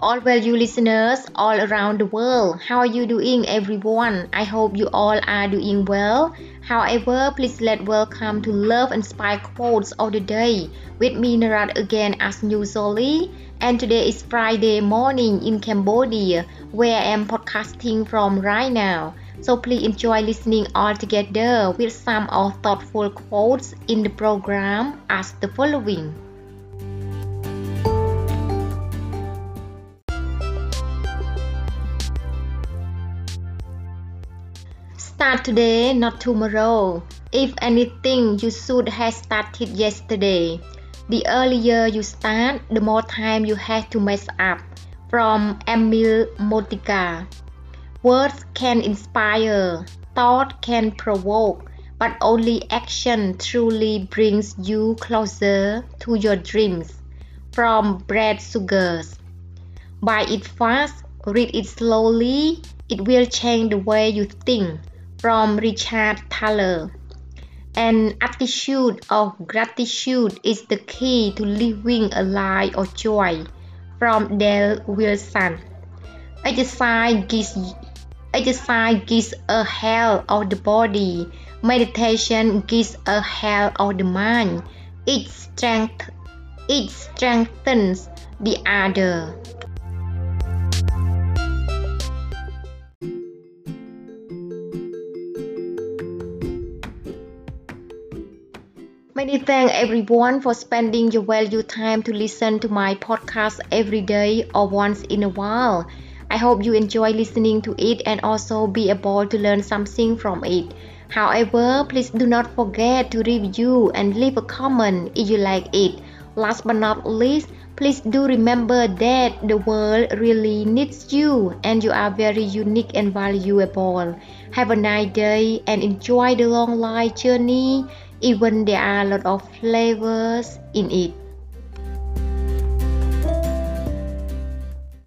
all value listeners all around the world. How are you doing, everyone? I hope you all are doing well. However, please let welcome to Love and Spy Quotes of the Day with me, Narat, again as usually. And today is Friday morning in Cambodia, where I am podcasting from right now. So please enjoy listening all together with some of thoughtful quotes in the program as the following. Start today, not tomorrow. If anything, you should have started yesterday. The earlier you start, the more time you have to mess up. From Emil Motycka. Words can inspire, thought can provoke, but only action truly brings you closer to your dreams. From Brad Sugars. Buy it fast, read it slowly, it will change the way you think. From Richard Thaler. An attitude of gratitude is the key to living a life of joy. From Dale Wilson. Exercise gives, exercise gives a health of the body. Meditation gives a health of the mind. It, strength, it strengthens the other. Many thanks everyone for spending your valuable time to listen to my podcast every day or once in a while. I hope you enjoy listening to it and also be able to learn something from it. However, please do not forget to review and leave a comment if you like it. Last but not least, please do remember that the world really needs you and you are very unique and valuable. Have a nice day and enjoy the long life journey even there are a lot of flavors in it